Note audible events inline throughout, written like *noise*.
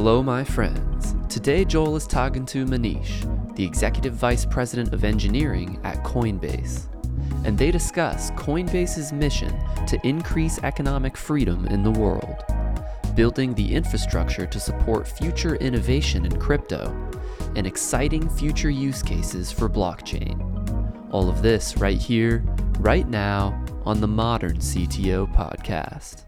Hello, my friends. Today, Joel is talking to Manish, the Executive Vice President of Engineering at Coinbase. And they discuss Coinbase's mission to increase economic freedom in the world, building the infrastructure to support future innovation in crypto, and exciting future use cases for blockchain. All of this right here, right now, on the Modern CTO Podcast.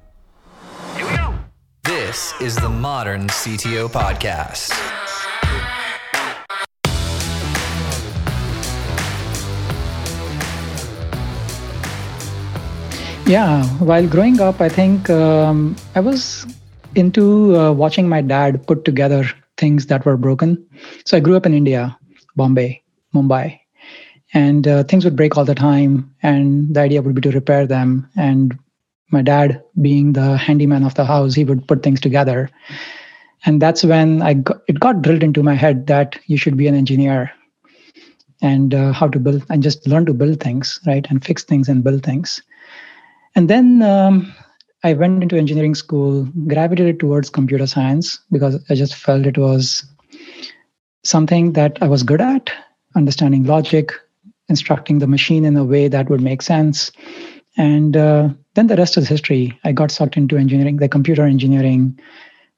This is the Modern CTO Podcast. Yeah, while growing up, I think um, I was into uh, watching my dad put together things that were broken. So I grew up in India, Bombay, Mumbai, and uh, things would break all the time. And the idea would be to repair them. And my dad, being the handyman of the house, he would put things together. And that's when I got, it got drilled into my head that you should be an engineer and uh, how to build and just learn to build things, right? And fix things and build things. And then um, I went into engineering school, gravitated towards computer science because I just felt it was something that I was good at, understanding logic, instructing the machine in a way that would make sense. And uh, then the rest is history. I got sucked into engineering, the computer engineering,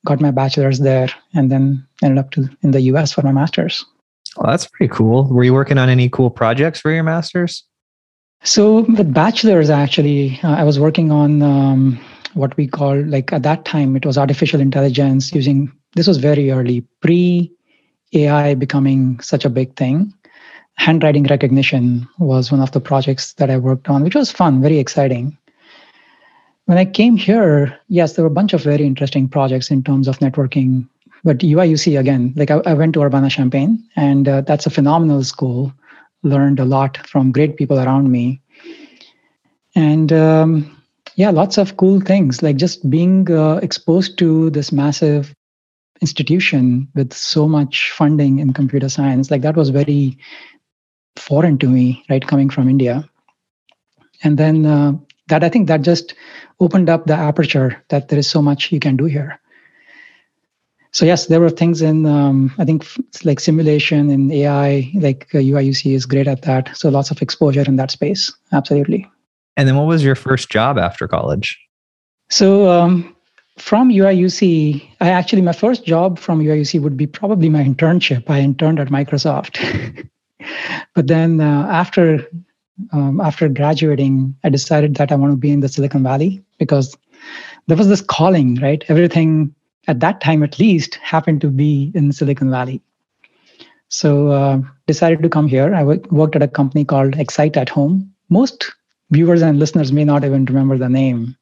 got my bachelor's there, and then ended up to, in the US for my master's. Well, that's pretty cool. Were you working on any cool projects for your master's? So with bachelor's, actually, uh, I was working on um, what we call like at that time it was artificial intelligence using. This was very early, pre AI becoming such a big thing. Handwriting recognition was one of the projects that I worked on, which was fun, very exciting. When I came here, yes, there were a bunch of very interesting projects in terms of networking. But UIUC again, like I, I went to Urbana Champaign, and uh, that's a phenomenal school learned a lot from great people around me and um, yeah lots of cool things like just being uh, exposed to this massive institution with so much funding in computer science like that was very foreign to me right coming from india and then uh, that i think that just opened up the aperture that there is so much you can do here. So yes there were things in um, i think like simulation and ai like uh, uiuc is great at that. So lots of exposure in that space. Absolutely. And then what was your first job after college? So um, from uiuc i actually my first job from uiuc would be probably my internship. I interned at microsoft. *laughs* But then uh, after um, after graduating i decided that i want to be in the silicon valley because there was this calling right? Everything at that time at least happened to be in silicon valley. So uh, decided to come here. I w- worked at a company called excite at home. Most viewers and listeners may not even remember the name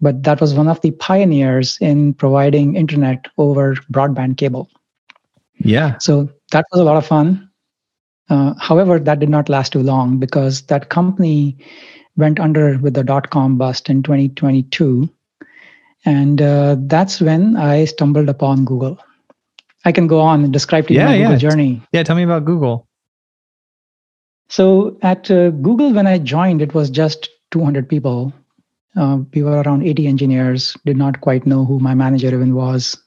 but that was one of the pioneers in providing internet over broadband cable. Yeah. So that was a lot of fun uh, however that did not last too long because that company went under with the dot-com bust in 2022 and uh, that's when I stumbled upon Google. I can go on and describe to you Yeah, my Google journey. yeah tell me about google So at uh, Google, when I joined, it was just 200 people. Uh, we were around 80 engineers. Did not quite know who my manager even was.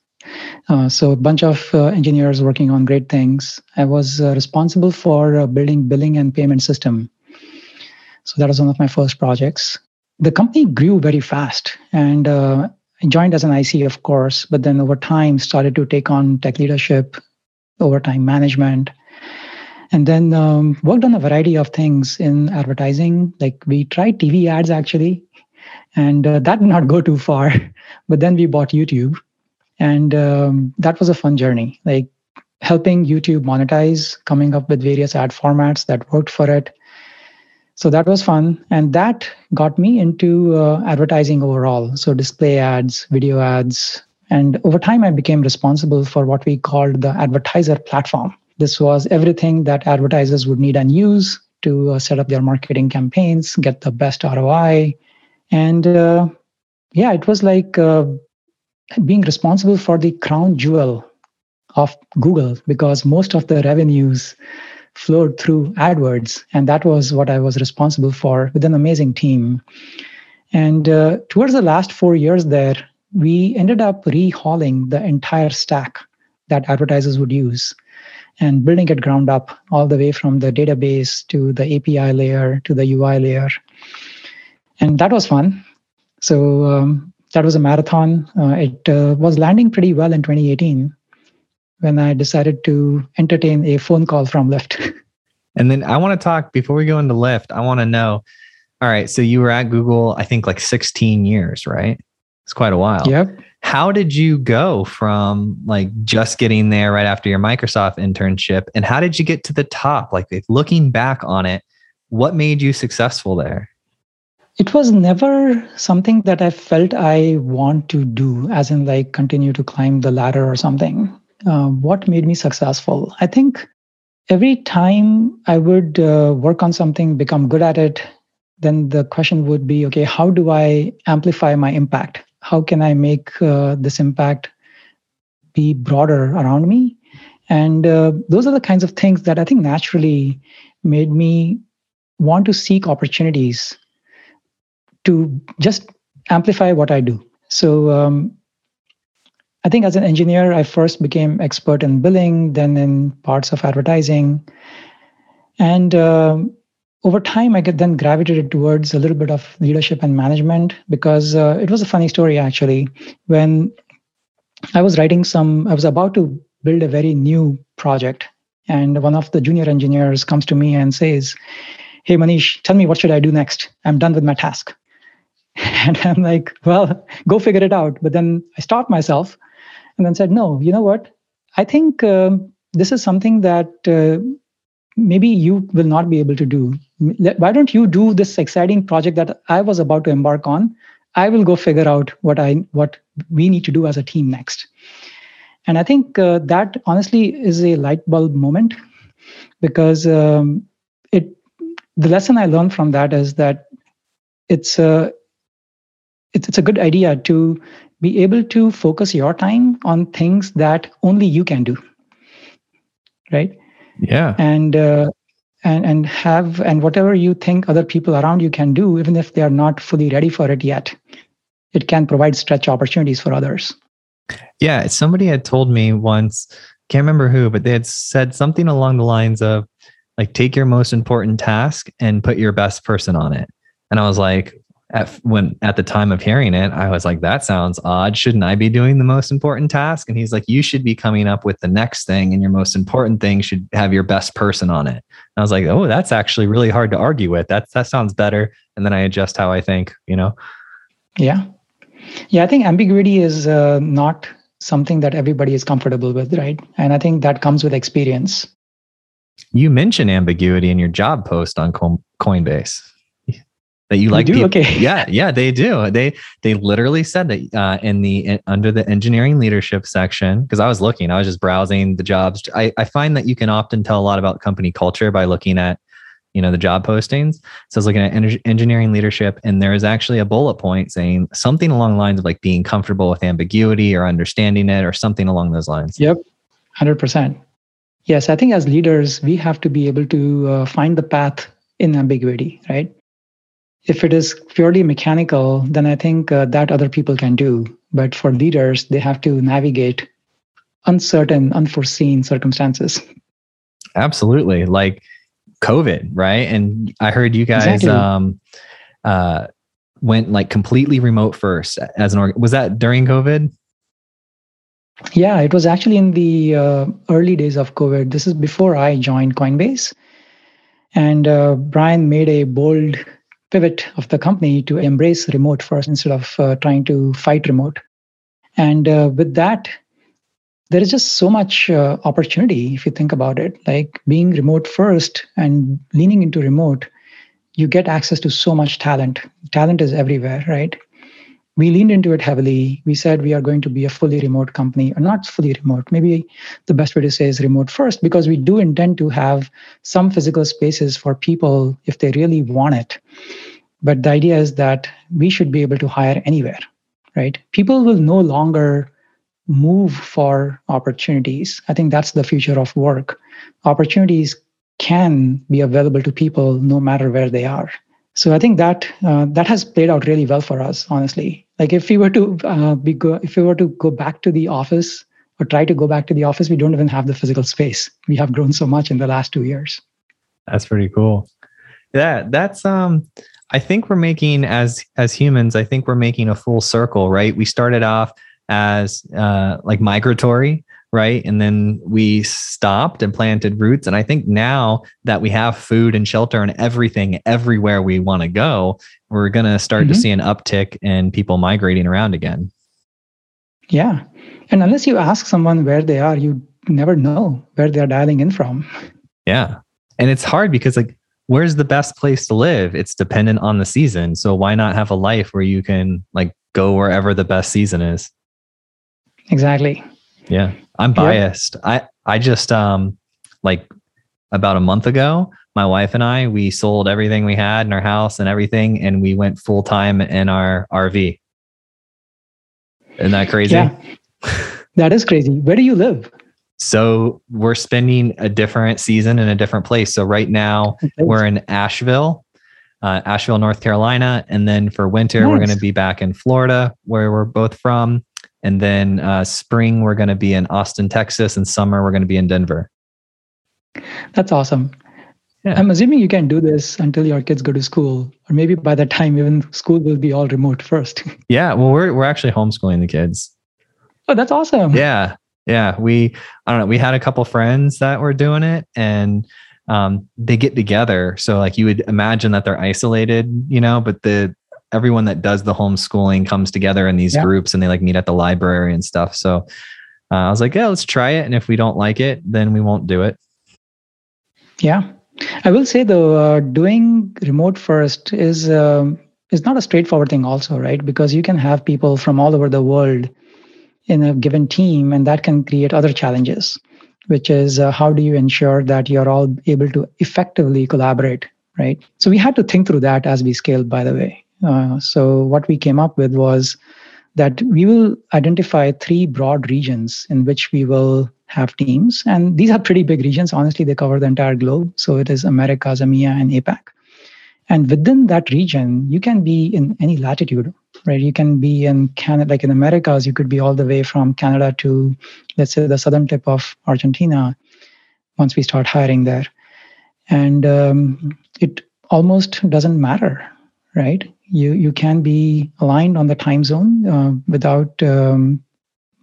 Uh, so a bunch of uh, engineers working on great things. I was uh, responsible for uh, building billing and payment system. So that was one of my first projects. The company grew very fast, and uh, I joined as an IC, of course, but then over time started to take on tech leadership, over time management, and then um, worked on a variety of things in advertising. Like we tried TV ads actually, and uh, that did not go too far. *laughs* But then we bought YouTube, and um, that was a fun journey. Like helping YouTube monetize, coming up with various ad formats that worked for it. So that was fun, and that got me into uh, advertising overall. So display ads, video ads, and over time I became responsible for what we called the advertiser platform. This was everything that advertisers would need and use to uh, set up their marketing campaigns, get the best ROI. And uh, yeah, it was like uh, being responsible for the crown jewel of Google because most of the revenues flowed through AdWords. And that was what I was responsible for with an amazing team. And uh, towards the last four years there, we ended up rehauling the entire stack that advertisers would use and building it ground up all the way from the database to the API layer to the UI layer. And that was fun. So um, that was a marathon. Uh, it uh, was landing pretty well in 2018 when I decided to entertain a phone call from Lyft. *laughs* and then I want to talk before we go into Lyft. I want to know. All right, so you were at Google, I think like 16 years, right? It's quite a while. Yep. How did you go from like just getting there right after your Microsoft internship, and how did you get to the top? Like looking back on it, what made you successful there? It was never something that I felt I want to do, as in like continue to climb the ladder or something. Uh, what made me successful? I think every time I would uh, work on something, become good at it, then the question would be okay, how do I amplify my impact? How can I make uh, this impact be broader around me? And uh, those are the kinds of things that I think naturally made me want to seek opportunities to just amplify what I do. So um, I think as an engineer, I first became expert in billing, then in parts of advertising. And uh, over time, I then gravitated towards a little bit of leadership and management because uh, it was a funny story actually. When I was writing some, I was about to build a very new project, and one of the junior engineers comes to me and says, Hey, Manish, tell me what should I do next? I'm done with my task. *laughs* And I'm like, well, go figure it out. But then I stopped myself and then said, no, you know what? I think um, this is something that uh, maybe you will not be able to do. Why don't you do this exciting project that I was about to embark on? I will go figure out what I what we need to do as a team next. And I think uh, that honestly is a light bulb moment because um, it the lesson I learned from that is that it's a it's, it's a good idea to be able to focus your time on things that only you can do right? Yeah. And uh, and and have and whatever you think other people around you can do even if they are not fully ready for it yet it can provide stretch opportunities for others. Yeah somebody had told me once can't remember who but they had said something along the lines of like take your most important task and put your best person on it. And i was like at when at the time of hearing it, I was like, that sounds odd. Shouldn't I be doing the most important task? And he's like, you should be coming up with the next thing, and your most important thing should have your best person on it. And I was like, oh, that's actually really hard to argue with. That that sounds better. And then I adjust how I think, you know? Yeah. Yeah, I think ambiguity is uh, not something that everybody is comfortable with, right? And I think that comes with experience. You mention ambiguity in your job post on Coinbase that you like. Do? People, okay. Yeah, yeah, they do. They they literally said that uh, in the in, under the engineering leadership section because I was looking, I was just browsing the jobs. I, I find that you can often tell a lot about company culture by looking at you know the job postings. So I was looking at en- engineering leadership, and there is actually a bullet point saying something along the lines of like being comfortable with ambiguity or understanding it or something along those lines. Yep, hundred percent. Yes, I think as leaders, we have to be able to uh, find the path in ambiguity, right? If it is purely mechanical, then I think uh, that other people can do. But for leaders, they have to navigate uncertain, unforeseen circumstances. Absolutely. Like COVID, right? And I heard you guys exactly. um, uh, went like completely remote first as an org. Was that during COVID? Yeah, it was actually in the uh, early days of COVID. This is before I joined Coinbase. And uh, Brian made a bold pivot of the company to embrace remote first instead of uh, trying to fight remote. And uh, with that, there is just so much uh, opportunity if you think about it. Like being remote first and leaning into remote, you get access to so much talent. Talent is everywhere, right? We leaned into it heavily. We said we are going to be a fully remote company, or not fully remote. Maybe the best way to say is remote first, because we do intend to have some physical spaces for people if they really want it. But the idea is that we should be able to hire anywhere, right? People will no longer move for opportunities. I think that's the future of work. Opportunities can be available to people no matter where they are. So I think that uh, that has played out really well for us, honestly. Like if we were to uh, be go, if we were to go back to the office or try to go back to the office, we don't even have the physical space. We have grown so much in the last two years. That's pretty cool. Yeah, that's um I think we're making as as humans, I think we're making a full circle, right? We started off as uh like migratory, right? And then we stopped and planted roots and I think now that we have food and shelter and everything everywhere we want to go, we're going to start mm-hmm. to see an uptick in people migrating around again. Yeah. And unless you ask someone where they are, you never know where they're dialing in from. Yeah. And it's hard because like where's the best place to live? It's dependent on the season. So why not have a life where you can like go wherever the best season is? Exactly. Yeah. I'm biased. Yep. I I just um like about a month ago, my wife and I we sold everything we had in our house and everything and we went full time in our RV. Isn't that crazy? Yeah. that is crazy. Where do you live? So we're spending a different season in a different place. So right now we're in Asheville, uh, Asheville, North Carolina, and then for winter nice. we're going to be back in Florida, where we're both from, and then uh, spring we're going to be in Austin, Texas, and summer we're going to be in Denver. That's awesome. Yeah. I'm assuming you can do this until your kids go to school, or maybe by the time even school will be all remote first. *laughs* yeah, well, we're we're actually homeschooling the kids. Oh, that's awesome. Yeah, yeah, we I don't know. We had a couple friends that were doing it, and um, they get together. So like you would imagine that they're isolated, you know, but the everyone that does the homeschooling comes together in these yeah. groups, and they like meet at the library and stuff. So uh, I was like, yeah, let's try it, and if we don't like it, then we won't do it. Yeah, I will say though, uh, doing remote first is. Um, is not a straightforward thing also right because you can have people from all over the world in a given team, and that can create other challenges, which is uh, how do you ensure that you're all able to effectively collaborate, right? So we had to think through that as we scaled, by the way. Uh, so what we came up with was that we will identify three broad regions in which we will have teams. And these are pretty big regions. Honestly, they cover the entire globe. So it is Americas, EMEA, and APAC. And within that region, you can be in any latitude right? You can be in Canada, like in Americas, you could be all the way from Canada to, let's say, the southern tip of Argentina once we start hiring there. And um, it almost doesn't matter, right? You, you can be aligned on the time zone uh, without um,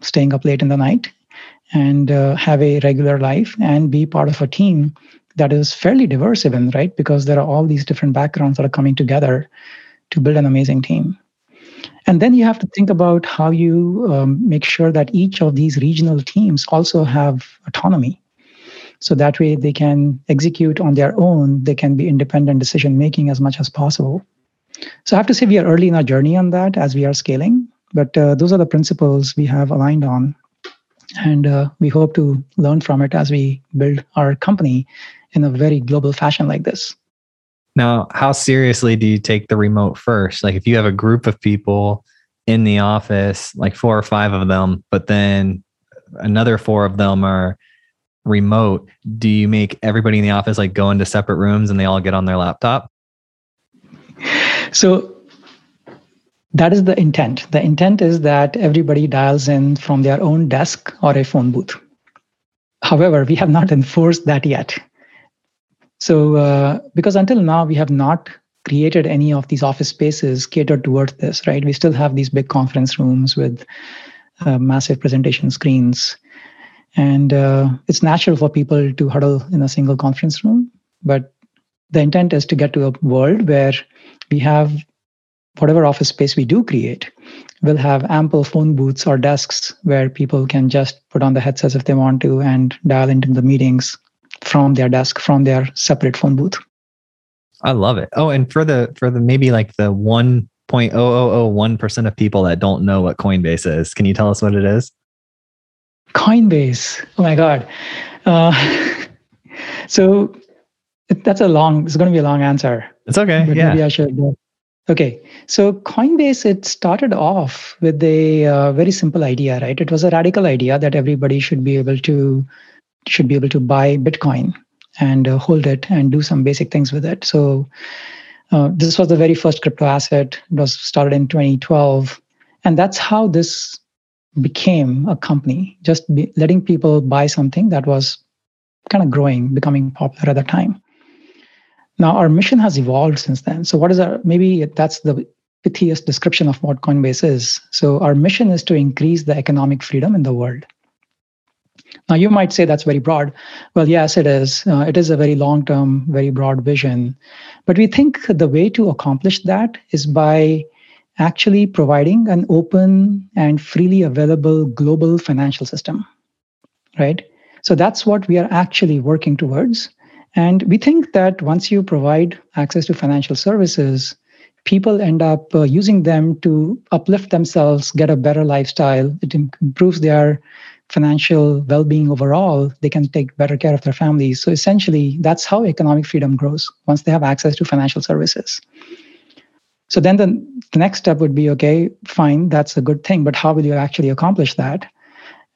staying up late in the night and uh, have a regular life and be part of a team that is fairly diverse even right because there are all these different backgrounds that are coming together to build an amazing team and then you have to think about how you um, make sure that each of these regional teams also have autonomy. So that way they can execute on their own, they can be independent decision making as much as possible. So I have to say we are early in our journey on that as we are scaling, but uh, those are the principles we have aligned on. And uh, we hope to learn from it as we build our company in a very global fashion like this. Now, how seriously do you take the remote first? Like if you have a group of people in the office, like four or five of them, but then another four of them are remote, do you make everybody in the office like go into separate rooms and they all get on their laptop? So that is the intent. The intent is that everybody dials in from their own desk or a phone booth. However, we have not *laughs* enforced that yet. So, uh, because until now, we have not created any of these office spaces catered towards this, right? We still have these big conference rooms with uh, massive presentation screens. And uh, it's natural for people to huddle in a single conference room. But the intent is to get to a world where we have whatever office space we do create, we'll have ample phone booths or desks where people can just put on the headsets if they want to and dial into the meetings from their desk, from their separate phone booth. I love it. Oh, and for the for the maybe like the one point oh oh oh one percent of people that don't know what Coinbase is, can you tell us what it is? Coinbase. Oh my god. Uh, *laughs* so that's a long. It's going to be a long answer. It's okay. yeah. Maybe I should. Uh, okay. So Coinbase, it started off with a uh, very simple idea, right? It was a radical idea that everybody should be able to should be able to buy Bitcoin and uh, hold it and do some basic things with it. So uh, this was the very first crypto asset. It was started in 2012, And that's how this became a company, just be, letting people buy something that was kind of growing, becoming popular at the time. Now, our mission has evolved since then. So, what is our maybe that's the pithiest description of what Coinbase is. So, our mission is to increase the economic freedom in the world. Now, you might say that's very broad. Well, yes, it is. Uh, it is a very long term, very broad vision. But we think the way to accomplish that is by actually providing an open and freely available global financial system, right? So that's what we are actually working towards. And we think that once you provide access to financial services, people end up uh, using them to uplift themselves, get a better lifestyle. It improves their financial well-being overall. They can take better care of their families. So essentially, that's how economic freedom grows once they have access to financial services. So then the, the next step would be okay, fine, that's a good thing, but how will you actually accomplish that?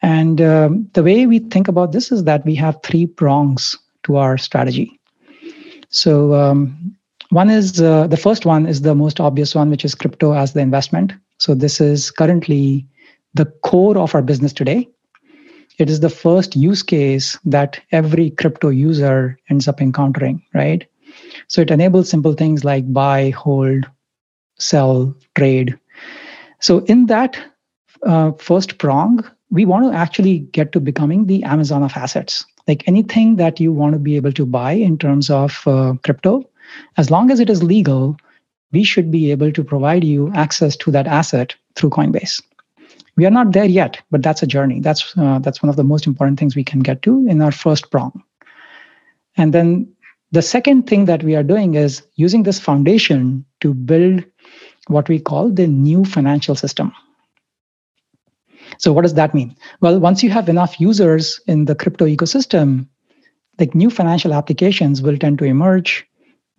And um, the way we think about this is that we have three prongs to our strategy. So um, one is uh, the first one is the most obvious one, which is crypto as the investment. So this is currently the core of our business today. It is the first use case that every crypto user ends up encountering, right? So it enables simple things like buy, hold, sell, trade. So in that uh, first prong, we want to actually get to becoming the Amazon of assets. Like anything that you want to be able to buy in terms of uh, crypto, as long as it is legal, we should be able to provide you access to that asset through Coinbase. We are not there yet, but that's a journey. That's uh, that's one of the most important things we can get to in our first prong. And then the second thing that we are doing is using this foundation to build what we call the new financial system. So, what does that mean? Well, once you have enough users in the crypto ecosystem, like new financial applications will tend to emerge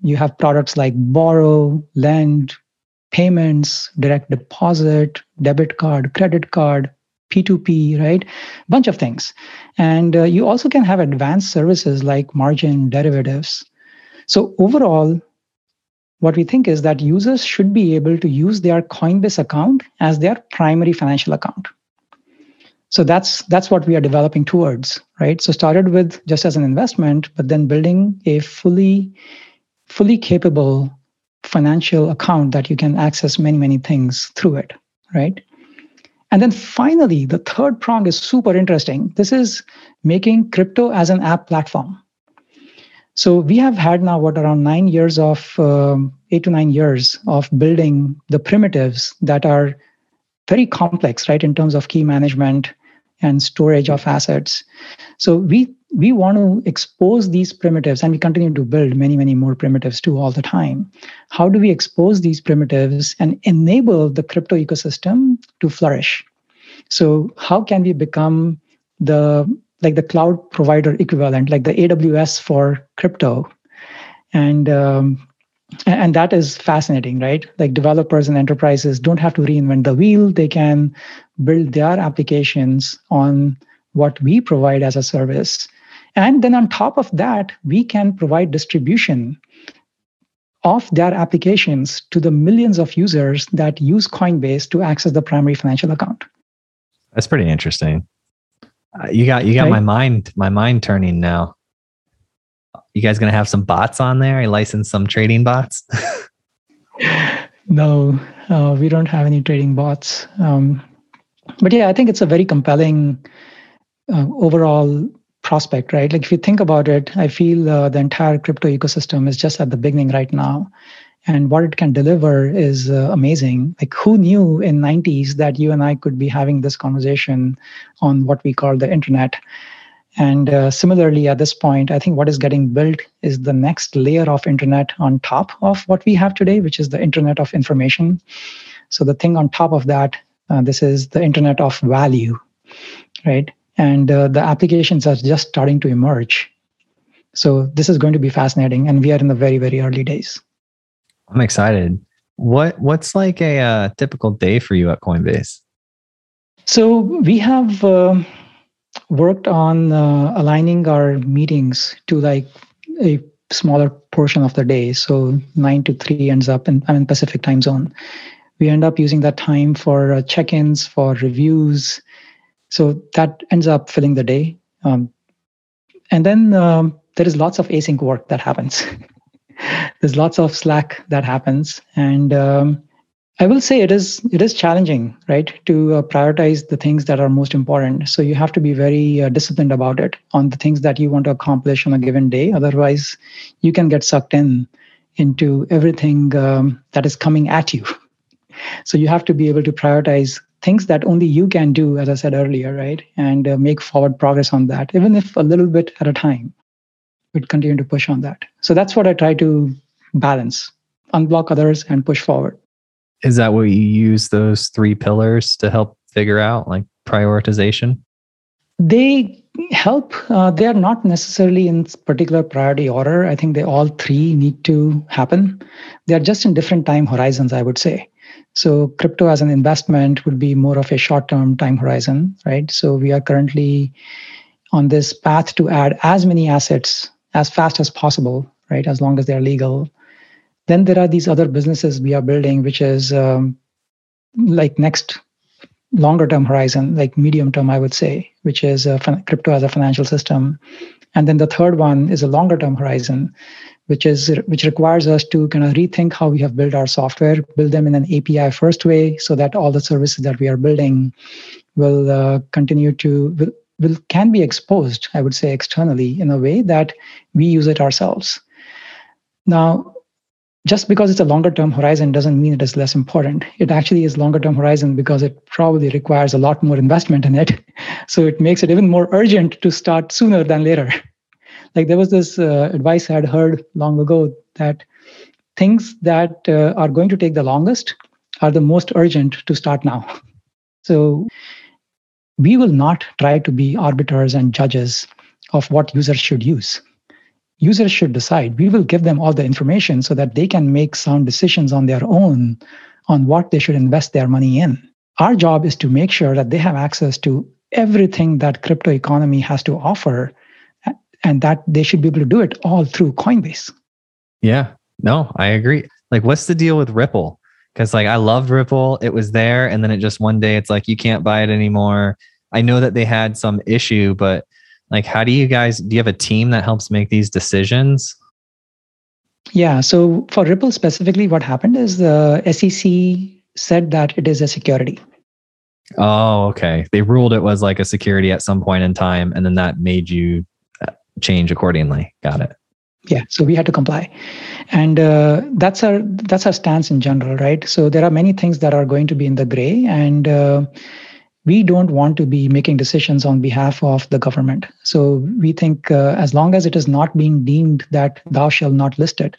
you have products like borrow, lend, payments, direct deposit, debit card, credit card, P2P, right? Bunch of things. And uh, you also can have advanced services like margin derivatives. So overall, what we think is that users should be able to use their Coinbase account as their primary financial account. So that's that's what we are developing towards, right? So started with just as an investment, but then building a fully fully capable financial account that you can access many, many things through it, right? And then finally, the third prong is super interesting. This is making crypto as an app platform. So we have had now what around nine years of um, eight to nine years of building the primitives that are very complex, right, in terms of key management and storage of assets. So we we want to expose these primitives and we continue to build many many more primitives too all the time. How do we expose these primitives and enable the crypto ecosystem to flourish? So how can we become the like the cloud provider equivalent like the aws for crypto? And um, and that is fascinating right like developers and enterprises don't have to reinvent the wheel they can build their applications on what we provide as a service and then on top of that, we can provide distribution of their applications to the millions of users that use Coinbase to access the primary financial account. That's pretty interesting. Uh, you got you got right? my mind my mind turning now. You guys gonna have some bots on there? I license some trading bots. *laughs* no, uh, we don't have any trading bots. Um, but yeah, I think it's a very compelling uh, overall prospect, right? Like if you think about it, I feel uh, the entire crypto ecosystem is just at the beginning right now. And what it can deliver is uh, amazing. Like who knew in 90s that you and I could be having this conversation on what we call the internet. And uh, similarly, at this point, I think what is getting built is the next layer of internet on top of what we have today, which is the internet of information. So the thing on top of that, uh, this is the internet of value, right? and uh, the applications are just starting to emerge so this is going to be fascinating and we are in the very very early days i'm excited what what's like a uh, typical day for you at coinbase so we have uh, worked on uh, aligning our meetings to like a smaller portion of the day. So 9 to 3 ends up in, I'm in pacific time zone. We end up using that time for uh, check-ins for reviews. So that ends up filling the day. Um, and then um, there is lots of async work that happens. *laughs* There's lots of slack that happens. And um, i will say it is it is challenging right to uh, prioritize the things that are most important so you have to be very uh, disciplined about it on the things that you want to accomplish on a given day otherwise you can get sucked in into everything um, that is coming at you so you have to be able to prioritize things that only you can do, as I said earlier, right? And uh, make forward progress on that, even if a little bit at a time. Would continue to push on that. So that's what I try to balance: unblock others and push forward. Is that what you use those three pillars to help figure out, like prioritization? They help. Uh, they are not necessarily in particular priority order. I think they all three need to happen. They are just in different time horizons, I would say. So crypto as an investment would be more of a short-term time horizon, right? So we are currently on this path to add as many assets as fast as possible, right? As long as they're legal. Then there are these other businesses we are building, which is um, like next longer term horizon, like medium term, I would say, which is uh, crypto as a financial system. And then the third one is a longer term horizon, which is which requires us to kind of rethink how we have built our software, build them in an API first way, so that all the services that we are building will uh, continue to will, will can be exposed. I would say externally in a way that we use it ourselves. Now, just because it's a longer term horizon doesn't mean it is less important. It actually is longer term horizon because it probably requires a lot more investment in it. *laughs* So it makes it even more urgent to start sooner than later *laughs* like there was this uh, advice I had heard long ago that things that uh, are going to take the longest are the most urgent to start now. *laughs* So we will not try to be arbiters and judges of what users should use. Users should decide. We will give them all the information so that they can make sound decisions on their own on what they should invest their money in. Our job is to make sure that they have access to everything that crypto economy has to offer and that they should be able to do it all through Coinbase. Yeah, no, I agree. Like, what's the deal with Ripple? Because like I loved Ripple, it was there, and then it just one day it's like you can't buy it anymore. I know that they had some issue, but like, how do you guys? Do you have a team that helps make these decisions? Yeah. So for Ripple specifically, what happened is the SEC said that it is a security. Oh, okay. They ruled it was like a security at some point in time, and then that made you change accordingly. Got it. Yeah, so we had to comply, and uh, that's our that's our stance in general, right? So there are many things that are going to be in the gray, and uh, we don't want to be making decisions on behalf of the government. So we think uh, as long as it is not being deemed that thou shall not list it,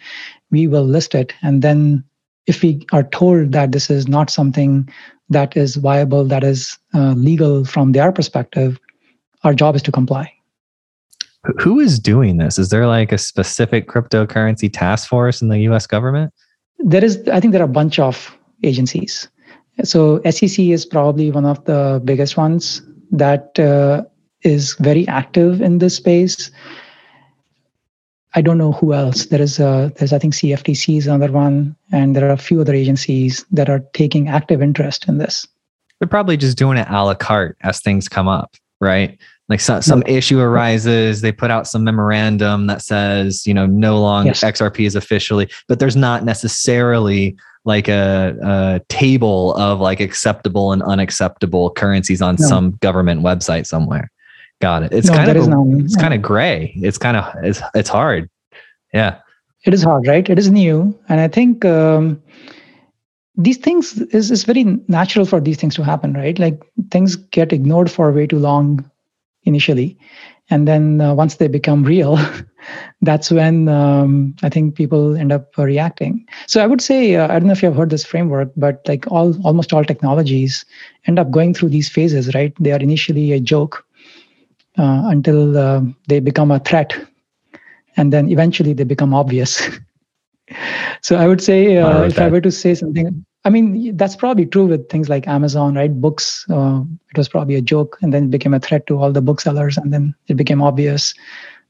we will list it, and then if we are told that this is not something that is viable, that is uh, legal from their perspective, our job is to comply who is doing this? Is there like a specific cryptocurrency task force in the US government? There is, I think there are a bunch of agencies. So SEC is probably one of the biggest ones that uh, is very active in this space. I don't know who else. There is a, there's I think CFTC is another one, and there are a few other agencies that are taking active interest in this. They're probably just doing it a la carte as things come up, right? like so, some issue arises they put out some memorandum that says you know no longer yes. xrp is officially but there's not necessarily like a, a, table of like acceptable and unacceptable currencies on no. some government website somewhere. Got it. It's no, kind of a, no, it's kind of gray. It's kind of it's, it's hard. Yeah. It is hard right? It is new. And i think um, these things is, is very natural for these things to happen right? Like things get ignored for way too long initially and then uh, once they become real *laughs* that's when um, i think people end up uh, reacting. So i would say uh, i don't know if you've heard this framework but like all almost all technologies end up going through these phases right? They are initially a joke uh, until uh, they become a threat and then eventually they become obvious. *laughs* So i would say uh, if that. i were to say something I mean, that's probably true with things like Amazon, right? Books, uh, it was probably a joke and then it became a threat to all the booksellers and then it became obvious.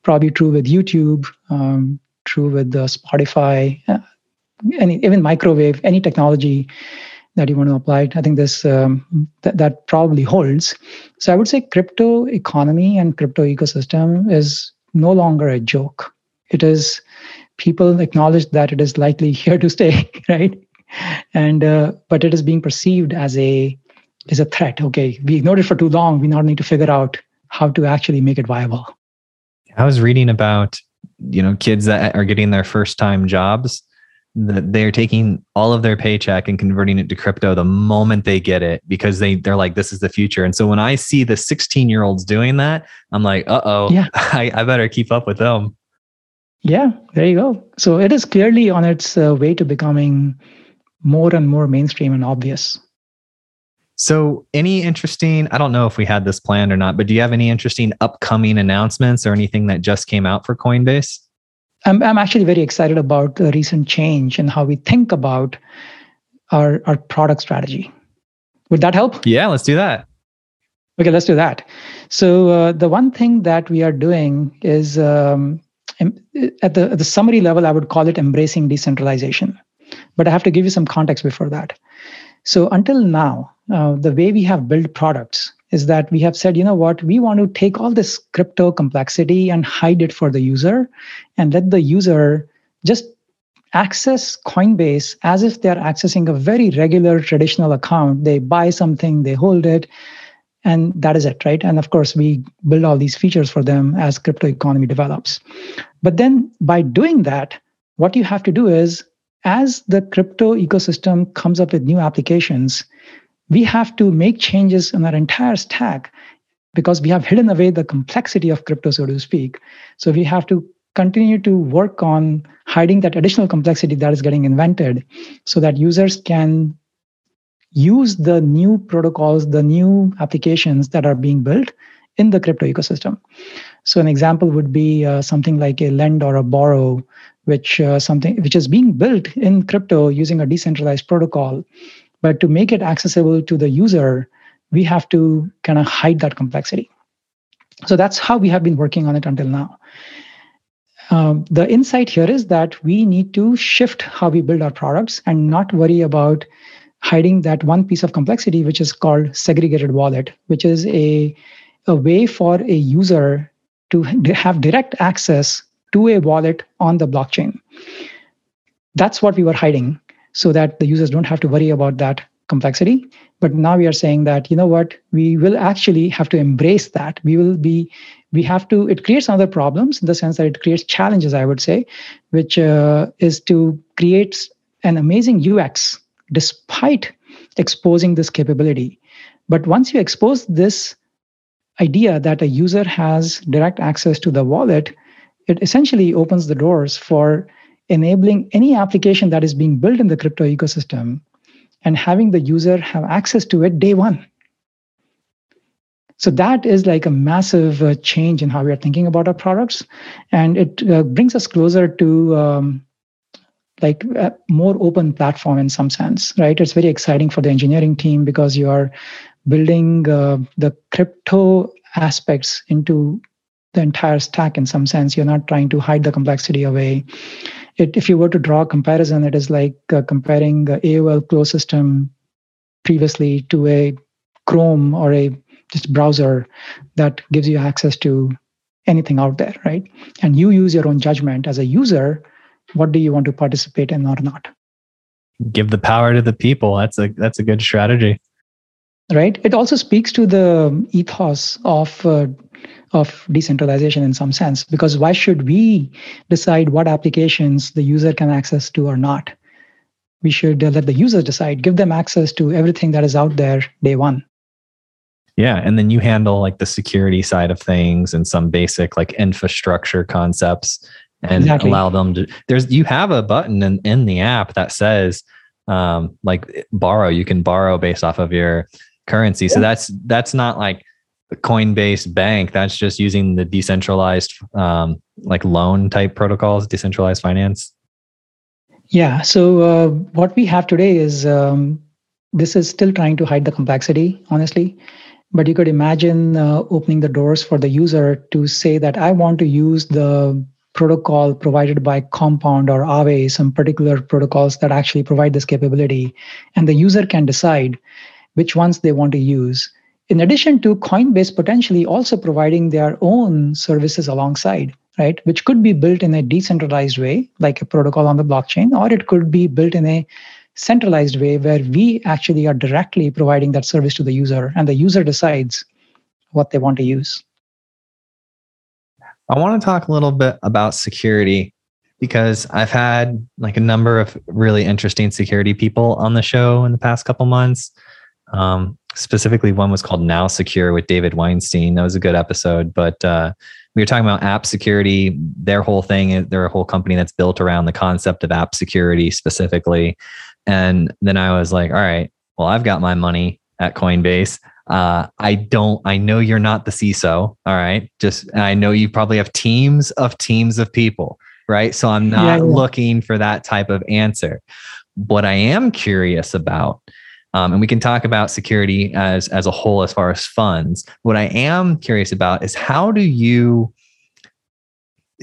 Probably true with YouTube, um, true with the Spotify, uh, any, even microwave, any technology that you want to apply I think this um, th- that probably holds. So I would say crypto economy and crypto ecosystem is no longer a joke. It is people acknowledge that it is likely *laughs* here to stay, *laughs* right? And uh, but it is being perceived as a is a threat. Okay, we ignored it for too long. We now need to figure out how to actually make it viable. I was reading about you know kids that are getting their first time jobs that they're taking all of their paycheck and converting it to crypto the moment they get it because they they're like this is the future and so when i see the 16 year olds doing that i'm like uh-oh yeah. *laughs* I, I better keep up with them yeah there you go so it is clearly on its uh, way to becoming more and more mainstream and obvious so, any interesting, I don't know if we had this planned or not, but do you have any interesting upcoming announcements or anything that just came out for Coinbase? I'm, I'm actually very excited about the recent change and how we think about our, our product strategy. Would that help? Yeah, let's do that. Okay, let's do that. So, uh, the one thing that we are doing is um, at, the, at the summary level, I would call it embracing decentralization. But I have to give you some context before that. So, until now, uh, the way we have built products is that we have said, you know what, we want to take all this crypto complexity and hide it for the user and let the user just access Coinbase as if they're accessing a very regular traditional account. They buy something, they hold it, and that is it, right? And of course, we build all these features for them as crypto economy develops. But then by doing that, what you have to do is as the crypto ecosystem comes up with new applications, we have to make changes in our entire stack because we have hidden away the complexity of crypto, so to speak. So we have to continue to work on hiding that additional complexity that is getting invented so that users can use the new protocols, the new applications that are being built in the crypto ecosystem. So an example would be uh, something like a lend or a borrow, which uh, something which is being built in crypto using a decentralized protocol but to make it accessible to the user, we have to kind of hide that complexity. So that's how we have been working on it until now. Um, the insight here is that we need to shift how we build our products and not worry about hiding that one piece of complexity, which is called segregated wallet, which is a, a way for a user to have direct access to a wallet on the blockchain. That's what we were hiding so that the users don't have to worry about that complexity. But now we are saying that, you know what, we will actually have to embrace that. We will be, we have to, it creates other problems in the sense that it creates challenges, I would say, which uh, is to create an amazing UX despite exposing this capability. But once you expose this idea that a user has direct access to the wallet, it essentially opens the doors for enabling any application that is being built in the crypto ecosystem and having the user have access to it day one. So that is like a massive uh, change in how we are thinking about our products, and it uh, brings us closer to um, like a more open platform in some sense, right? It's very exciting for the engineering team because you are building uh, the crypto aspects into the entire stack in some sense. You're not trying to hide the complexity away it, if you were to draw a comparison, it is like uh, comparing the AOL closed system previously to a Chrome or a just browser that gives you access to anything out there, right? And you use your own judgment as a user. What do you want to participate in or not? Give the power to the people. That's a that's a good strategy, right? It also speaks to the ethos of uh, of decentralization in some sense because why should we decide what applications the user can access to or not we should uh, let the users decide give them access to everything that is out there day one yeah and then you handle like the security side of things and some basic like infrastructure concepts and exactly. allow them to there's you have a button in, in the app that says um like borrow you can borrow based off of your currency yeah. so that's that's not like the Coinbase Bank, that's just using the decentralized, um, like loan type protocols, decentralized finance. Yeah. So uh, what we have today is um, this is still trying to hide the complexity, honestly. But you could imagine uh, opening the doors for the user to say that I want to use the protocol provided by Compound or Aave, some particular protocols that actually provide this capability, and the user can decide which ones they want to use. In addition to Coinbase potentially also providing their own services alongside, right? Which could be built in a decentralized way, like a protocol on the blockchain, or it could be built in a centralized way where we actually are directly providing that service to the user and the user decides what they want to use. I want to talk a little bit about security because I've had like a number of really interesting security people on the show in the past couple months. Um, specifically, one was called NowSecure with David Weinstein. That was a good episode. But uh, we were talking about app security. Their whole thing, they're a whole company that's built around the concept of app security specifically. And then I was like, all right, well, I've got my money at Coinbase. Uh, I don't, I know you're not the CISO. All right. Just, I know you probably have teams of teams of people. Right. So I'm not yeah, yeah. looking for that type of answer. What I am curious about, um, and we can talk about security as, as a whole as far as funds. What I am curious about is how do you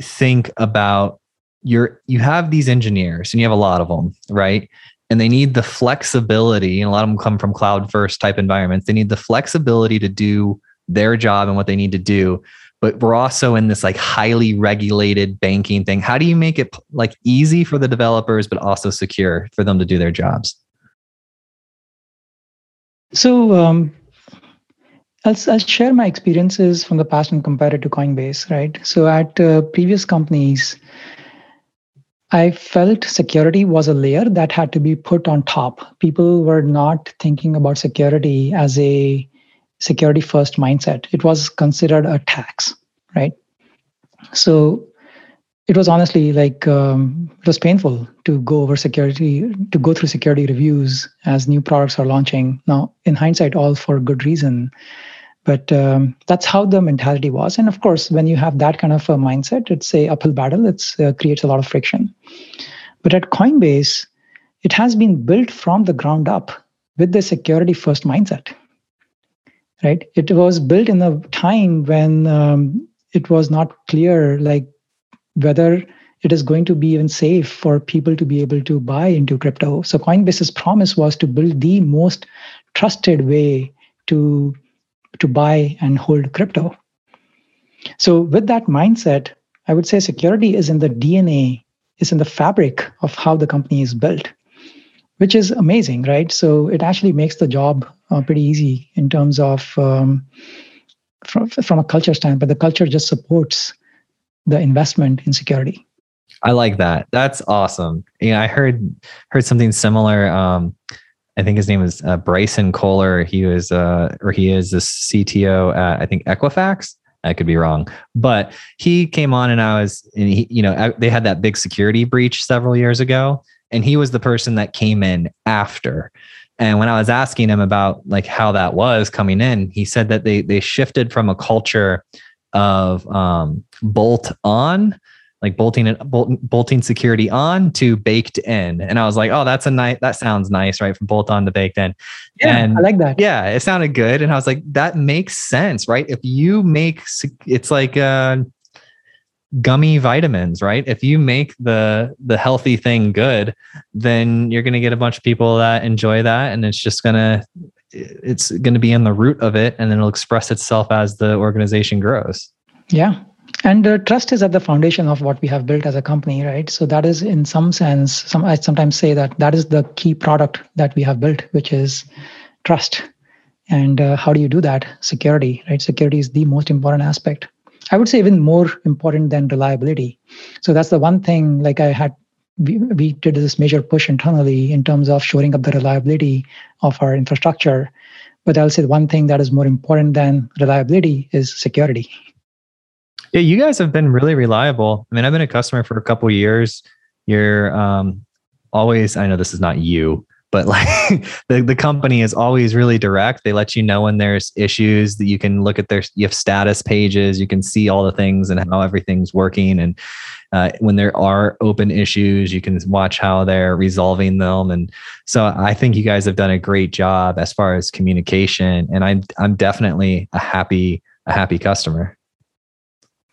think about your, you have these engineers and you have a lot of them, right? and they need the flexibility and a lot of them come from cloud first type environments they need the flexibility to do their job and what they need to do but we're also in this like highly regulated banking thing how do you make it like easy for the developers but also secure for them to do their jobs so um, I'll, I'll share my experiences from the past and compare it to coinbase right so at uh, previous companies I felt security was a layer that had to be put on top. People were not thinking about security as a security first mindset. It was considered a tax, right? So it was honestly like um, it was painful to go over security, to go through security reviews as new products are launching. Now, in hindsight, all for good reason. But um, that's how the mentality was. And of course, when you have that kind of a mindset, it's a uphill battle. It uh, creates a lot of friction. But at Coinbase, it has been built from the ground up with the security first mindset. Right? It was built in a time when um, it was not clear, like whether it is going to be even safe for people to be able to buy into crypto. So Coinbase's promise was to build the most trusted way to to buy and hold crypto. So, with that mindset, I would say security is in the DNA, is in the fabric of how the company is built, which is amazing, right? So, it actually makes the job uh, pretty easy in terms of um, from, from a culture standpoint. The culture just supports the investment in security. I like that. That's awesome. Yeah, I heard heard something similar. Um, I think his name is uh, Bryson Koehler. He was, uh, or he is the CTO at I think Equifax. I could be wrong, but he came on and I was, and he, you know, they had that big security breach several years ago, and he was the person that came in after. And when I was asking him about like how that was coming in, he said that they they shifted from a culture of um, bolt on like bolting it bolt, bolting security on to baked in. And i was like oh that's a nice that sounds nice right? From bolt on to baked in. Yeah and i like that. yeah it sounded good. And i was like that makes sense right? If you make it's like uh gummy vitamins right? If you make the the healthy thing good then you're going to get a bunch of people that enjoy that and it's just going to it's going to be in the root of it and then it'll express itself as the organization grows. Yeah. And uh, trust is at the foundation of what we have built as a company right? So that is in some sense some i sometimes say that that is the key product that we have built which is trust. And uh, how do you do that? Security right? Security is the most important aspect. I would say even more important than reliability. So that's the one thing like i had we, we did this major push internally in terms of shoring up the reliability of our infrastructure but i'll say one thing that is more important than reliability is security yeah, you guys have been really reliable. I mean, I've been a customer for a couple years. You're um, always, I know this is not you, but like *laughs* the, the company is always really direct. They let you know when there's issues that you can look at their, you have status pages, you can see all the things and how everything's working. And uh, when there are open issues, you can watch how they're resolving them. And so I think you guys have done a great job as far as communication. And I'm, I'm definitely a happy, a happy customer.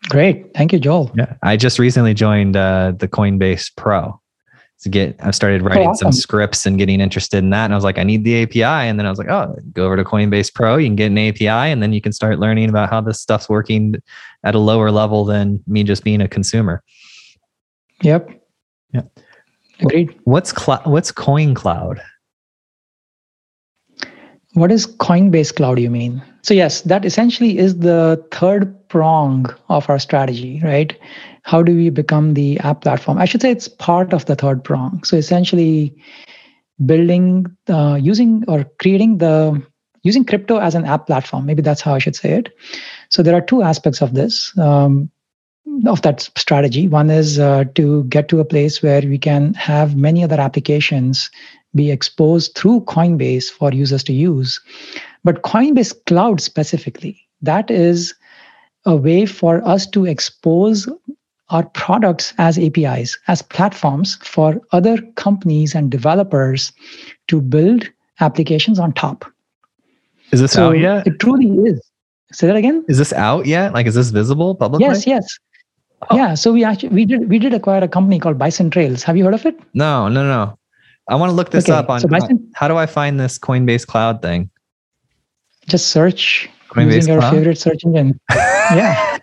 Great. Thank you, Joel. Yeah. I just recently joined uh, the Coinbase Pro to get, I started writing awesome. some scripts and getting interested in that. And I was like, I need the API. And then I was like, oh, go over to Coinbase Pro. You can get an API and then you can start learning about how this stuff's working at a lower level than me just being a consumer. Yep. Yeah. Agreed. What's cl- what's Coin Cloud? What is Coinbase Cloud, you mean? So, yes, that essentially is the third prong of our strategy, right? How do we become the app platform? I should say it's part of the third prong. So, essentially, building, uh, using, or creating the using crypto as an app platform. Maybe that's how I should say it. So, there are two aspects of this. Um, of that strategy. One is uh, to get to a place where we can have many other applications be exposed through Coinbase for users to use. But Coinbase Cloud specifically, that is a way for us to expose our products as APIs, as platforms for other companies and developers to build applications on top. Is this So out yet? it truly is. Say that again? Is this out yet? Like, is this visible publicly? Yes, yes. Oh. Yeah, so we actually we did we did acquire a company called Bison Trails. Have you heard of it? No, no, no. I want to look this Okay, up on. so Bison- how do I find this Coinbase Cloud thing? Just search Coinbase using your Cloud? favorite search engine. *laughs* yeah.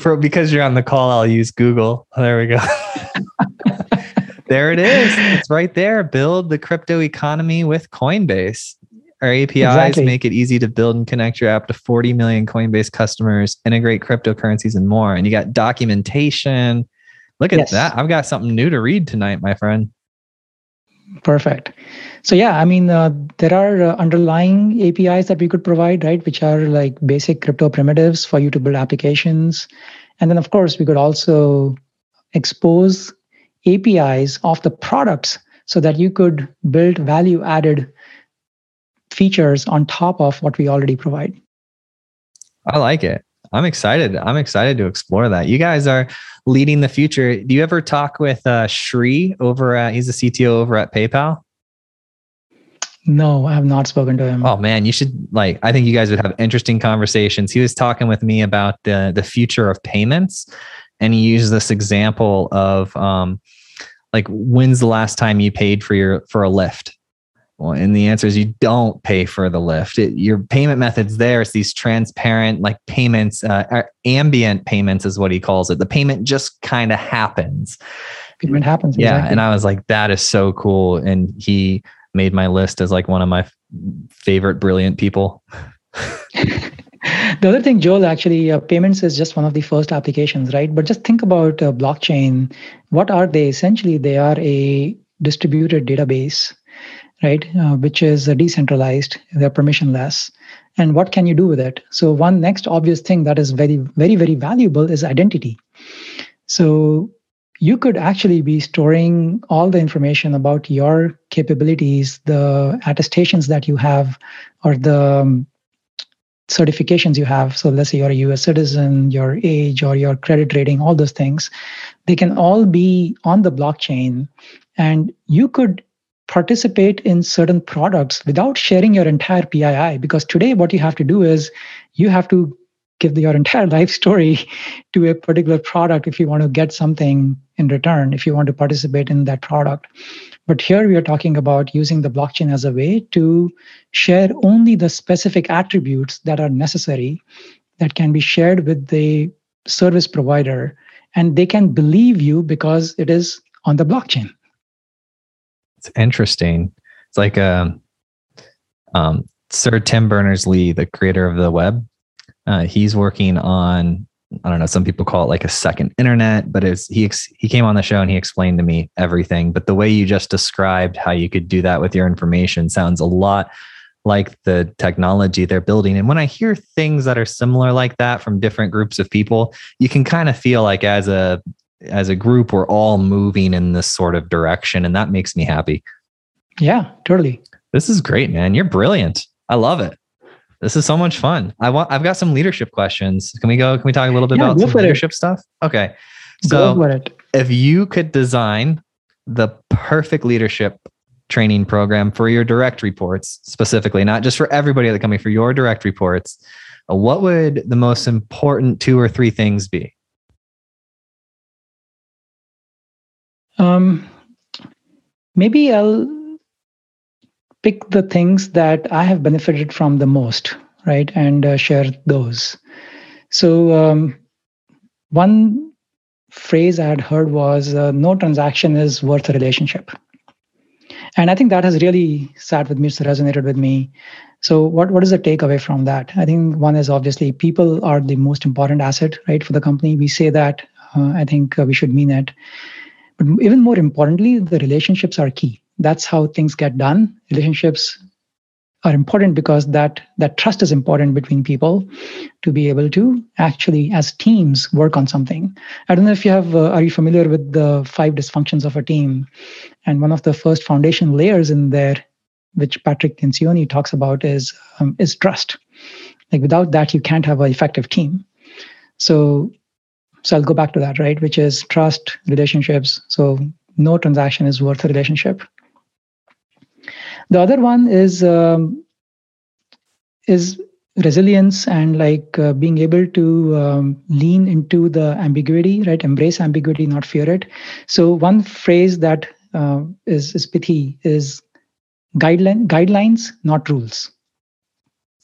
For because you're on the call, I'll use Google. Oh, there we go. *laughs* there it is. It's right there. Build the crypto economy with Coinbase. Our APIs Exactly. make it easy to build and connect your app to 40 million Coinbase customers, integrate cryptocurrencies and more. And you got documentation. Look at Yes. that. I've got something new to read tonight, my friend. Perfect. So yeah, I mean, uh, there are uh, underlying APIs that we could provide, right, which are like basic crypto primitives for you to build applications, and then of course we could also expose APIs of the products so that you could build value-added features on top of what we already provide. I like it. I'm excited. I'm excited to explore that. You guys are leading the future. Do you ever talk with uh, Sri over at? He's the CTO over at PayPal. No, I have not spoken to him. Oh man, you should like. I think you guys would have interesting conversations. He was talking with me about the the future of payments, and he used this example of um, like when's the last time you paid for your for a Lyft? Well, and the answer is you don't pay for the Lyft. It, your payment methods there. It's these transparent like payments, uh, ambient payments is what he calls it. The payment just kind of happens. Payment happens. Yeah, exactly. and I was like, that is so cool. And he made my list as like one of my f- favorite brilliant people. *laughs* the other thing, Joel, actually, uh, payments is just one of the first applications, right? But just think about uh, blockchain. What are they? Essentially, they are a distributed database, right? Uh, which is decentralized, they're permissionless. And what can you do with it? So, one next obvious thing that is very, very, very valuable is identity. So, you could actually be storing all the information about your capabilities, the attestations that you have, or the um, certifications you have. So let's say you're a US citizen, your age, or your credit rating, all those things. They can all be on the blockchain. And you could participate in certain products without sharing your entire PII. Because today, what you have to do is you have to give your entire life story *laughs* to a particular product if you want to get something in return, if you want to participate in that product. But here we are talking about using the blockchain as a way to share only the specific attributes that are necessary that can be shared with the service provider. And they can believe you because it is on the blockchain. It's interesting. It's like um, um, Sir Tim Berners Lee, the creator of the web. Uh, he's working on I don't know. Some people call it like a second internet, but it's he ex- he came on the show and he explained to me everything. But the way you just described how you could do that with your information sounds a lot like the technology they're building. And when I hear things that are similar like that from different groups of people, you can kind of feel like as a as a group we're all moving in this sort of direction, and that makes me happy. Yeah, totally. This is great, man. You're brilliant. I love it. This is so much fun. I want. I've got some leadership questions. Can we go? Can we talk a little bit Yeah, about for it. leadership stuff? Okay. So, if you could design the perfect leadership training program for your direct reports, specifically, not just for everybody at the company, for your direct reports, what would the most important two or three things be? Um, maybe I'll pick the things that I have benefited from the most, right, and uh, share those. So, um, one phrase I had heard was uh, no transaction is worth a relationship. And I think that has really sat with me, it's resonated with me. So, what, what is the takeaway from that? I think one is obviously people are the most important asset, right, for the company. We say that. Uh, I think uh, we should mean it. But even more importantly, the relationships are key. That's how things get done. Relationships are important because that that trust is important between people to be able to actually as teams work on something i don't know if you have uh, are you familiar with the five dysfunctions of a team and one of the first foundation layers in there which patrick lencioni talks about is um, is trust like without that you can't have an effective team so so i'll go back to that right which is trust relationships. So no transaction is worth a relationship. The other one is um, is resilience and like uh, being able to um, lean into the ambiguity right? Embrace ambiguity not fear it. So one phrase that uh, is is pithy is guideline guidelines not rules.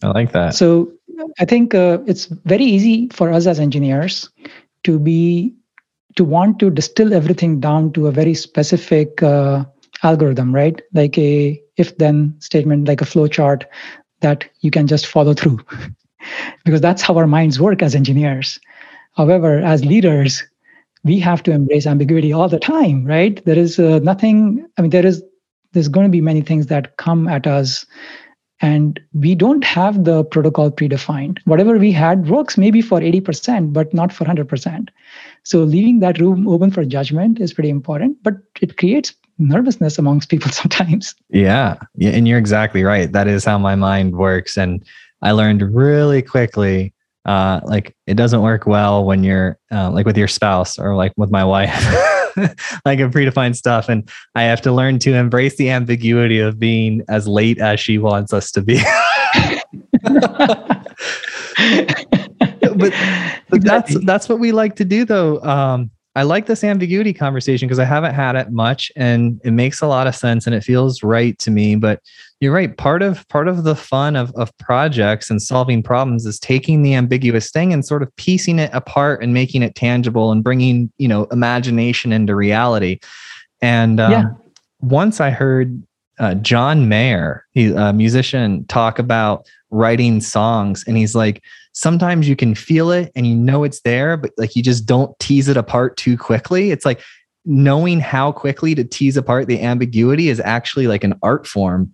I like that. So i think uh, it's very easy for us as engineers to be to want to distill everything down to a very specific uh, algorithm right? Like a if then statement like a flow chart that you can just follow through. *laughs* Because that's how our minds work as engineers. However as leaders we have to embrace ambiguity all the time right? There is uh, nothing i mean there is there's going to be many things that come at us and we don't have the protocol predefined whatever we had works maybe for 80% but not for 100% so leaving that room open for judgment is pretty important but it creates nervousness amongst people *laughs* sometimes. Yeah. And you're exactly right. That is how my mind works. And I learned really quickly uh, like it doesn't work well when you're uh, like with your spouse or like with my wife, *laughs* *laughs* like a predefined stuff. And I have to learn to embrace the ambiguity of being as late as she wants us to be. *laughs* but, but that's that's what we like to do though um, I like this ambiguity conversation because I haven't had it much and it makes a lot of sense and it feels right to me. But you're right. Part of part of the fun of, of projects and solving problems is taking the ambiguous thing and sort of piecing it apart and making it tangible and bringing, you know, imagination into reality. And um, yeah. once I heard uh, John Mayer, he, a musician, talk about writing songs, and he's like, sometimes you can feel it and you know it's there, but like you just don't tease it apart too quickly. It's like knowing how quickly to tease apart the ambiguity is actually like an art form.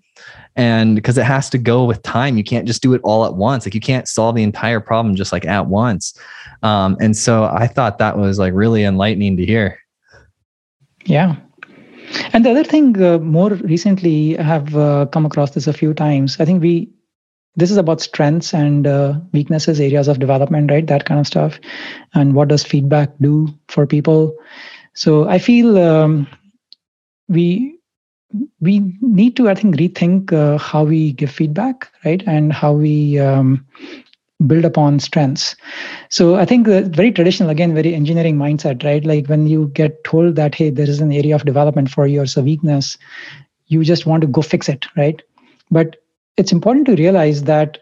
And because it has to go with time, you can't just do it all at once. Like you can't solve the entire problem just like at once. Um, and so I thought that was like really enlightening to hear. Yeah. And the other thing, uh, more recently, I have uh, come across this a few times. I think we this is about strengths and uh, weaknesses areas of development right? That kind of stuff. And what does feedback do for people? So i feel um, we we need to i think rethink uh, how we give feedback right? And how we um, build upon strengths. So i think very traditional again very engineering mindset right? Like when you get told that hey there is an area of development for you or a weakness you just want to go fix it right? But it's important to realize that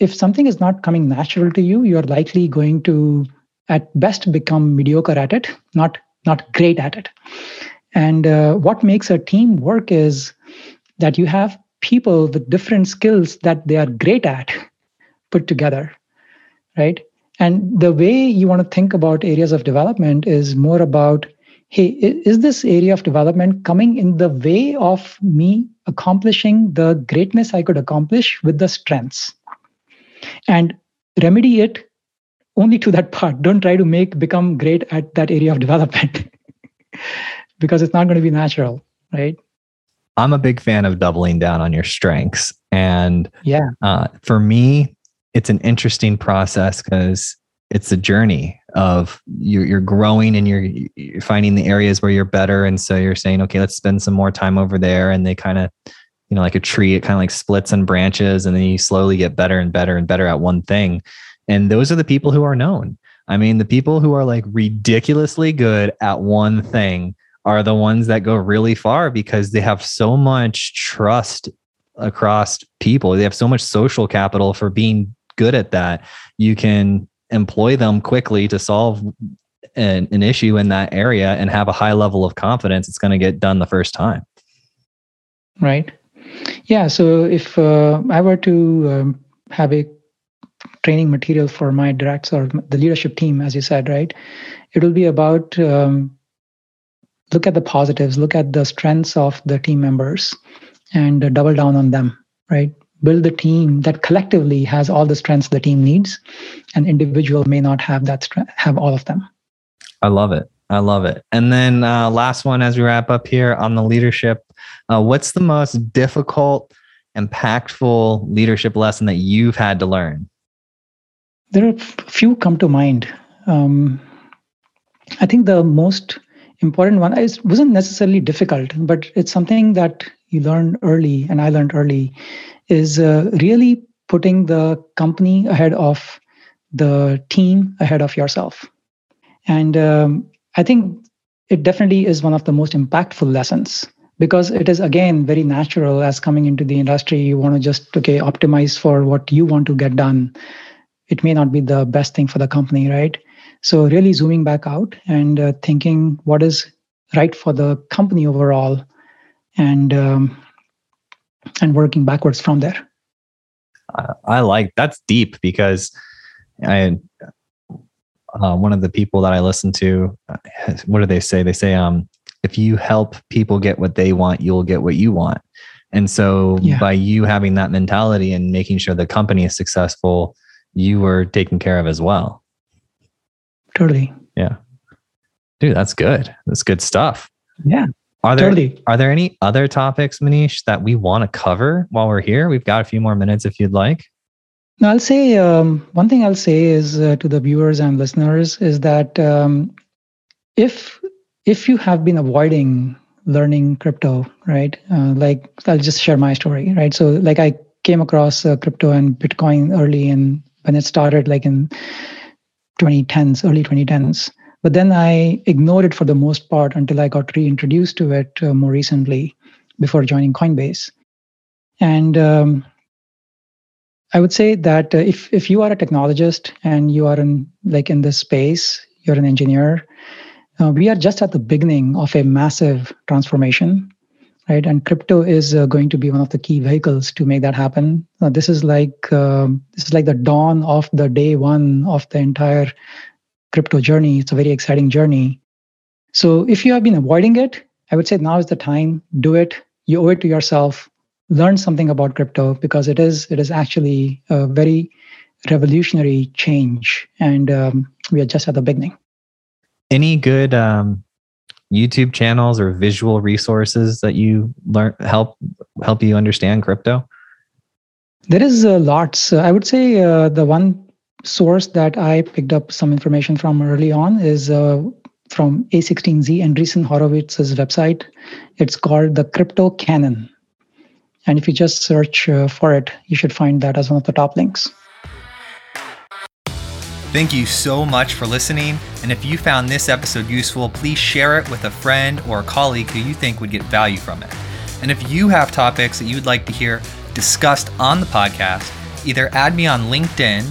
if something is not coming natural to you, you're likely going to, at best, become mediocre at it, not not great at it. And uh, what makes a team work is that you have people with different skills that they are great at put together, right? And the way you want to think about areas of development is more about hey, is this area of development coming in the way of me accomplishing the greatness I could accomplish with the strengths? And remedy it only to that part. Don't try to make become great at that area of development *laughs* because it's not going to be natural, right? I'm a big fan of doubling down on your strengths. And yeah, uh, for me, it's an interesting process because it's a journey of you're, you're growing and you're, you're finding the areas where you're better and so you're saying okay let's spend some more time over there and they kind of you know like a tree it kind of like splits and branches and then you slowly get better and better and better at one thing And those are the people who are known. I mean, the people who are like ridiculously good at one thing are the ones that go really far because they have so much trust across people. They have so much social capital for being good at that. You can employ them quickly to solve an, an issue in that area and have a high level of confidence it's going to get done the first time. Right. Yeah. So if uh, I were to um, have a training material for my directs or the leadership team, as you said, right, it will be about um, look at the positives, look at the strengths of the team members, and uh, double down on them. Right. Build the team that collectively has all the strengths the team needs. An individual may not have that strength, have all of them. I love it. I love it. And then uh, last one as we wrap up here on the leadership, uh, what's the most difficult, impactful leadership lesson that you've had to learn? There are a few come to mind. Um, I think the most important one is wasn't necessarily difficult, but it's something that you learn early, and I learned early, is uh, really putting the company ahead of the team ahead of yourself. And um, I think it definitely is one of the most impactful lessons because it is again very natural as coming into the industry you want to just okay optimize for what you want to get done it may not be the best thing for the company right so really zooming back out and uh, thinking what is right for the company overall and um, and working backwards from there i like that's deep because i uh, one of the people that I listen to, uh, what do they say? They say, um, if you help people get what they want, you'll get what you want. And so yeah. by you having that mentality and making sure the company is successful, you were taken care of as well. Totally. Yeah. Dude, that's good. That's good stuff. Yeah. Are there totally. are there any other topics, Manish, that we want to cover while we're here? We've got a few more minutes if you'd like. No, I'll say um, one thing I'll say is uh, to the viewers and listeners is that um, if if you have been avoiding learning crypto, right? Uh, like I'll just share my story, right? So like I came across uh, crypto and Bitcoin early and when it started, like in 2010s, early 2010s. But then I ignored it for the most part until I got reintroduced to it uh, more recently before joining Coinbase. And um, I would say that uh, if if you are a technologist and you are in like in this space, you're an engineer. Uh, we are just at the beginning of a massive transformation, right? And crypto is uh, going to be one of the key vehicles to make that happen. This is like um, this is like the dawn of the day one of the entire crypto journey. It's a very exciting journey. So if you have been avoiding it, I would say now is the time. Do it. You owe it to yourself learn something about crypto because it is it is actually a very revolutionary change, and um, we are just at the beginning. Any good um, YouTube channels or visual resources that you learn help help you understand crypto? There is uh, lots. Uh, I would say uh, the one source that I picked up some information from early on is uh, from A16Z and Andreessen Horowitz's website. It's called the Crypto Canon. And if you just search uh, for it, you should find that as one of the top links. Thank you so much for listening. And if you found this episode useful, please share it with a friend or a colleague who you think would get value from it. And if you have topics that you'd like to hear discussed on the podcast, either add me on LinkedIn